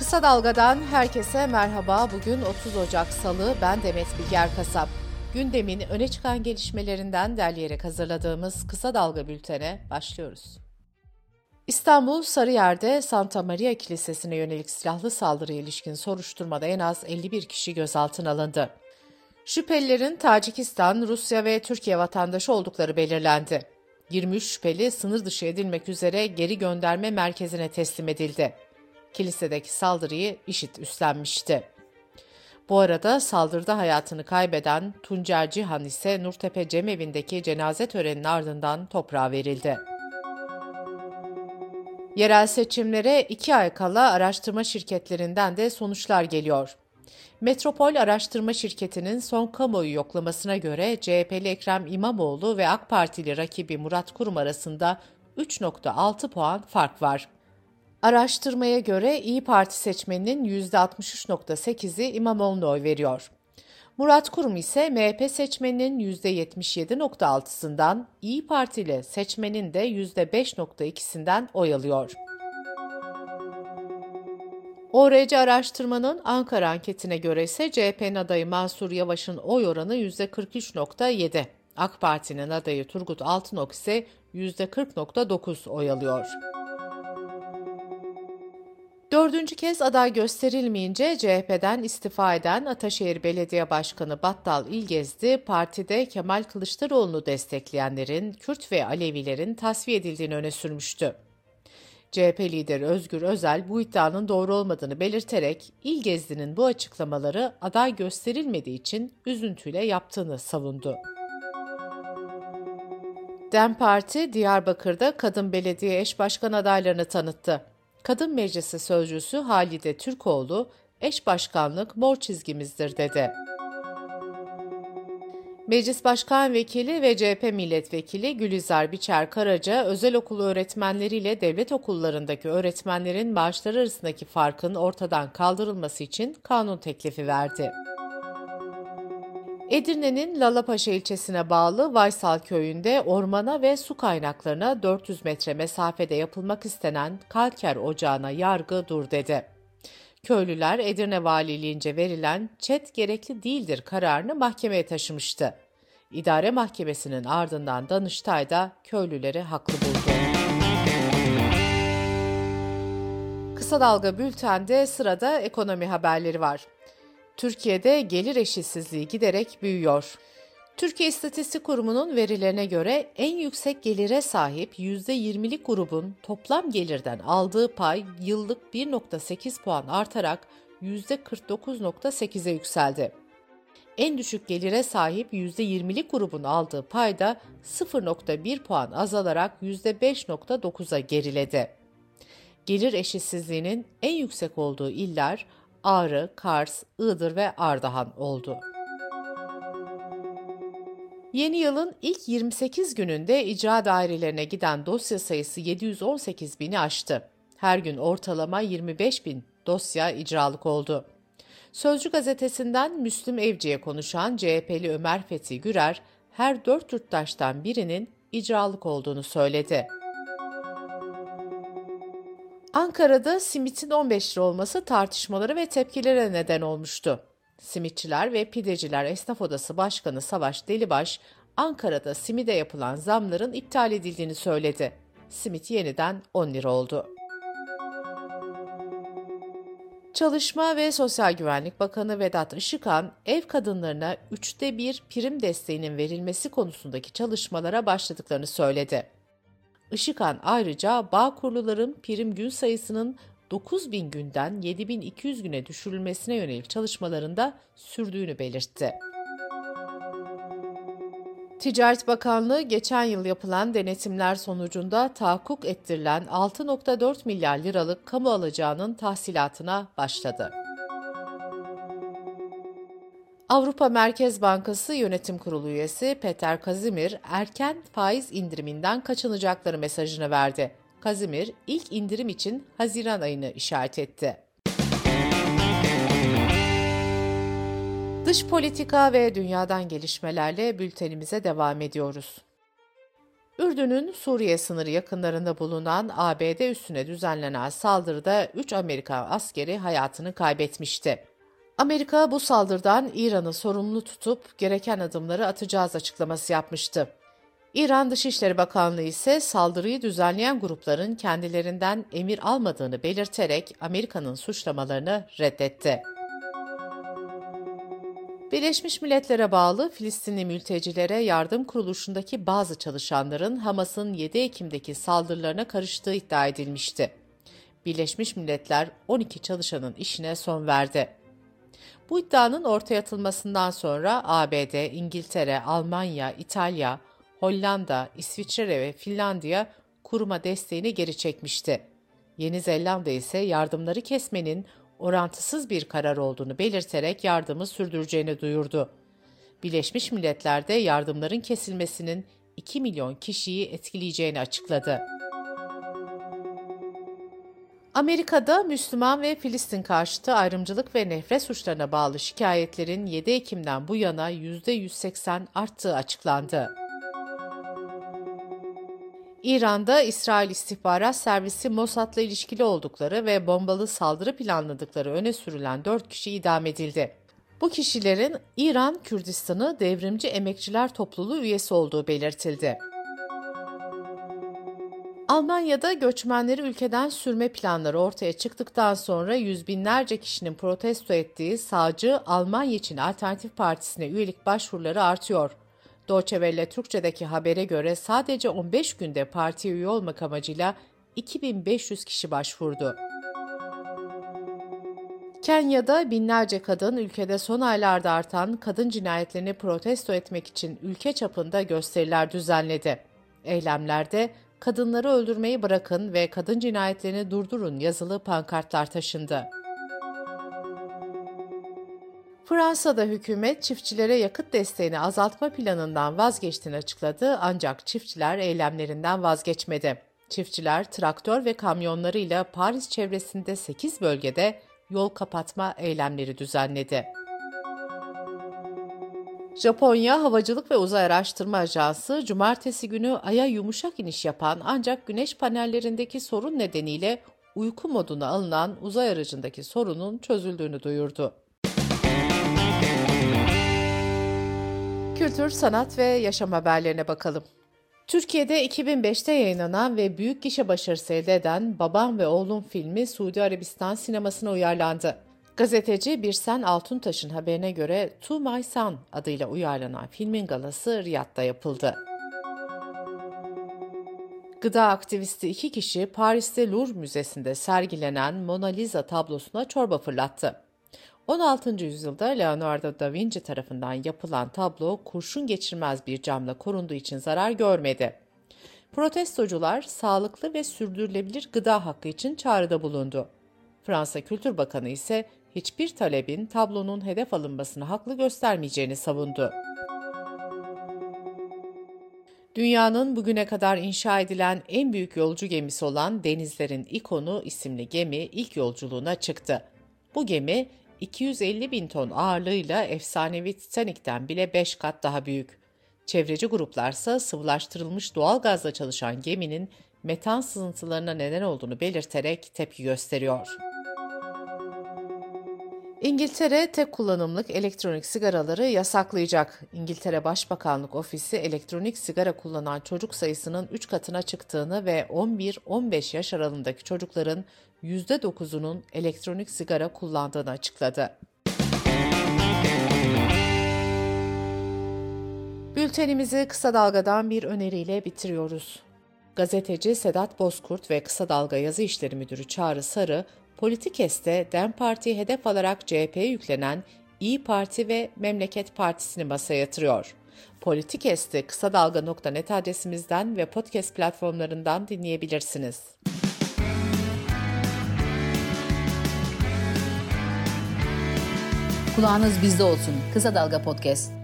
Kısa Dalga'dan herkese merhaba. Bugün 30 Ocak Salı. Ben Demet Bilger Kasap. Gündemin öne çıkan gelişmelerinden derleyerek hazırladığımız Kısa Dalga bültene başlıyoruz. İstanbul Sarıyer'de Santa Maria Kilisesi'ne yönelik silahlı saldırıya ilişkin soruşturmada en az 51 kişi gözaltına alındı. Şüphelilerin Tacikistan, Rusya ve Türkiye vatandaşı oldukları belirlendi. 23 şüpheli sınır dışı edilmek üzere geri gönderme merkezine teslim edildi. Kilisedeki saldırıyı IŞİD üstlenmişti. Bu arada saldırıda hayatını kaybeden Tuncer Cihan ise Nurtepe Cemevi'ndeki cenaze töreninin ardından toprağa verildi. Yerel seçimlere iki ay kala araştırma şirketlerinden de sonuçlar geliyor. Metropol Araştırma Şirketi'nin son kamuoyu yoklamasına göre CHP'li Ekrem İmamoğlu ve AK Partili rakibi Murat Kurum arasında 3.6 puan fark var. Araştırmaya göre İyi Parti seçmeninin %63.8'i İmamoğlu'na oy veriyor. Murat Kurum ise MHP seçmeninin %77.6'sından, İyi Partili seçmenin de %5.2'sinden oy alıyor. ORC araştırmanın Ankara anketine göre ise CHP'nin adayı Mansur Yavaş'ın oy oranı %43.7. AK Parti'nin adayı Turgut Altınok ise %40.9 oy alıyor. Dördüncü kez aday gösterilmeyince CHP'den istifa eden Ataşehir Belediye Başkanı Battal İlgezdi, partide Kemal Kılıçdaroğlu'nu destekleyenlerin, Kürt ve Alevilerin tasfiye edildiğini öne sürmüştü. CHP lideri Özgür Özel bu iddianın doğru olmadığını belirterek İlgezdi'nin bu açıklamaları aday gösterilmediği için üzüntüyle yaptığını savundu. DEM Parti Diyarbakır'da kadın belediye eş başkan adaylarını tanıttı. Kadın Meclisi Sözcüsü Halide Türkoğlu, eş başkanlık mor çizgimizdir dedi. Meclis Başkan Vekili ve CHP Milletvekili Gülizar Biçer Karaca, özel okul öğretmenleriyle devlet okullarındaki öğretmenlerin maaşları arasındaki farkın ortadan kaldırılması için kanun teklifi verdi. Edirne'nin Lalapaşa ilçesine bağlı Vaysal köyünde ormana ve su kaynaklarına 400 metre mesafede yapılmak istenen kalker ocağına yargı dur dedi. Köylüler Edirne Valiliğince verilen çet gerekli değildir kararını mahkemeye taşımıştı. İdare Mahkemesi'nin ardından Danıştay da köylüleri haklı buldu. Kısa Dalga Bülten'de sırada ekonomi haberleri var. Türkiye'de gelir eşitsizliği giderek büyüyor. Türkiye İstatistik Kurumu'nun verilerine göre en yüksek gelire sahip %20'lik grubun toplam gelirden aldığı pay yıllık 1.8 puan artarak %49.8'e yükseldi. En düşük gelire sahip %20'lik grubun aldığı pay da 0.1 puan azalarak %5.9'a geriledi. Gelir eşitsizliğinin en yüksek olduğu iller Ağrı, Kars, Iğdır ve Ardahan oldu. Yeni yılın ilk 28 gününde icra dairelerine giden dosya sayısı 718 bini aştı. Her gün ortalama 25 bin dosya icralık oldu. Sözcü gazetesinden Müslüm Evci'ye konuşan CHP'li Ömer Fethi Gürer, her dört yurttaştan birinin icralık olduğunu söyledi. Ankara'da simitin 15 lira olması tartışmaları ve tepkilere neden olmuştu. Simitçiler ve Pideciler Esnaf Odası Başkanı Savaş Delibaş, Ankara'da simide yapılan zamların iptal edildiğini söyledi. Simit yeniden 10 lira oldu. Çalışma ve Sosyal Güvenlik Bakanı Vedat Işıkhan, ev kadınlarına üçte bir prim desteğinin verilmesi konusundaki çalışmalara başladıklarını söyledi. Işıkhan ayrıca bağ kuruluların prim gün sayısının 9000 günden 7200 güne düşürülmesine yönelik çalışmalarında sürdüğünü belirtti. Ticaret Bakanlığı geçen yıl yapılan denetimler sonucunda tahakkuk ettirilen 6.4 milyar liralık kamu alacağının tahsilatına başladı. Avrupa Merkez Bankası Yönetim Kurulu üyesi Peter Kazimir erken faiz indiriminden kaçınacakları mesajını verdi. Kazimir ilk indirim için Haziran ayını işaret etti. Dış politika ve dünyadan gelişmelerle bültenimize devam ediyoruz. Ürdün'ün Suriye sınırı yakınlarında bulunan ABD üssüne düzenlenen saldırıda 3 Amerikan askeri hayatını kaybetmişti. Amerika bu saldırıdan İran'ı sorumlu tutup gereken adımları atacağız açıklaması yapmıştı. İran Dışişleri Bakanlığı ise saldırıyı düzenleyen grupların kendilerinden emir almadığını belirterek Amerika'nın suçlamalarını reddetti. Birleşmiş Milletler'e bağlı Filistinli mültecilere yardım kuruluşundaki bazı çalışanların Hamas'ın 7 Ekim'deki saldırılarına karıştığı iddia edilmişti. Birleşmiş Milletler 12 çalışanın işine son verdi. Bu iddianın ortaya atılmasından sonra ABD, İngiltere, Almanya, İtalya, Hollanda, İsviçre ve Finlandiya kuruma desteğini geri çekmişti. Yeni Zelanda ise yardımları kesmenin orantısız bir karar olduğunu belirterek yardımı sürdüreceğini duyurdu. Birleşmiş Milletler'de yardımların kesilmesinin 2 milyon kişiyi etkileyeceğini açıkladı. Amerika'da Müslüman ve Filistin karşıtı ayrımcılık ve nefret suçlarına bağlı şikayetlerin 7 Ekim'den bu yana %180 arttığı açıklandı. İran'da İsrail İstihbarat Servisi Mossad'la ilişkili oldukları ve bombalı saldırı planladıkları öne sürülen 4 kişi idam edildi. Bu kişilerin İran Kürdistan'ı Devrimci Emekçiler Topluluğu üyesi olduğu belirtildi. Almanya'da göçmenleri ülkeden sürme planları ortaya çıktıktan sonra yüz binlerce kişinin protesto ettiği sağcı Almanya için Alternatif Partisi'ne üyelik başvuruları artıyor. Deutsche Welle Türkçe'deki habere göre sadece 15 günde partiye üye olmak amacıyla 2500 kişi başvurdu. Kenya'da binlerce kadın ülkede son aylarda artan kadın cinayetlerini protesto etmek için ülke çapında gösteriler düzenledi. Eylemlerde kadınları öldürmeyi bırakın ve kadın cinayetlerini durdurun yazılı pankartlar taşındı. Fransa'da hükümet çiftçilere yakıt desteğini azaltma planından vazgeçtiğini açıkladı ancak çiftçiler eylemlerinden vazgeçmedi. Çiftçiler traktör ve kamyonlarıyla Paris çevresinde 8 bölgede yol kapatma eylemleri düzenledi. Japonya Havacılık ve Uzay Araştırma Ajansı cumartesi günü Ay'a yumuşak iniş yapan ancak güneş panellerindeki sorun nedeniyle uyku moduna alınan uzay aracındaki sorunun çözüldüğünü duyurdu. Kültür, sanat ve yaşam haberlerine bakalım. Türkiye'de 2005'te yayınlanan ve büyük gişe başarısı elde eden Babam ve Oğlum filmi Suudi Arabistan sinemasına uyarlandı. Gazeteci Birsen Altuntaş'ın haberine göre To My Son adıyla uyarlanan filmin galası Riyad'da yapıldı. Gıda aktivisti iki kişi Paris'te Louvre Müzesi'nde sergilenen Mona Lisa tablosuna çorba fırlattı. 16. yüzyılda Leonardo da Vinci tarafından yapılan tablo kurşun geçirmez bir camla korunduğu için zarar görmedi. Protestocular sağlıklı ve sürdürülebilir gıda hakkı için çağrıda bulundu. Fransa Kültür Bakanı ise hiçbir talebin tablonun hedef alınmasını haklı göstermeyeceğini savundu. Dünyanın bugüne kadar inşa edilen en büyük yolcu gemisi olan Denizlerin İkonu isimli gemi ilk yolculuğuna çıktı. Bu gemi 250 bin ton ağırlığıyla efsanevi Titanic'ten bile 5 kat daha büyük. Çevreci gruplarsa sıvılaştırılmış doğal gazla çalışan geminin metan sızıntılarına neden olduğunu belirterek tepki gösteriyor. İngiltere tek kullanımlık elektronik sigaraları yasaklayacak. İngiltere Başbakanlık Ofisi elektronik sigara kullanan çocuk sayısının 3 katına çıktığını ve 11-15 yaş aralığındaki çocukların %9'unun elektronik sigara kullandığını açıkladı. Bültenimizi kısa dalgadan bir öneriyle bitiriyoruz. Gazeteci Sedat Bozkurt ve Kısa Dalga Yazı İşleri Müdürü Çağrı Sarı, Politikes'te DEM Parti hedef alarak CHP'ye yüklenen İyi Parti ve Memleket Partisi'ni masaya yatırıyor. Politikes'te kısa dalga.net adresimizden ve podcast platformlarından dinleyebilirsiniz. Kulağınız bizde olsun. Kısa Dalga Podcast.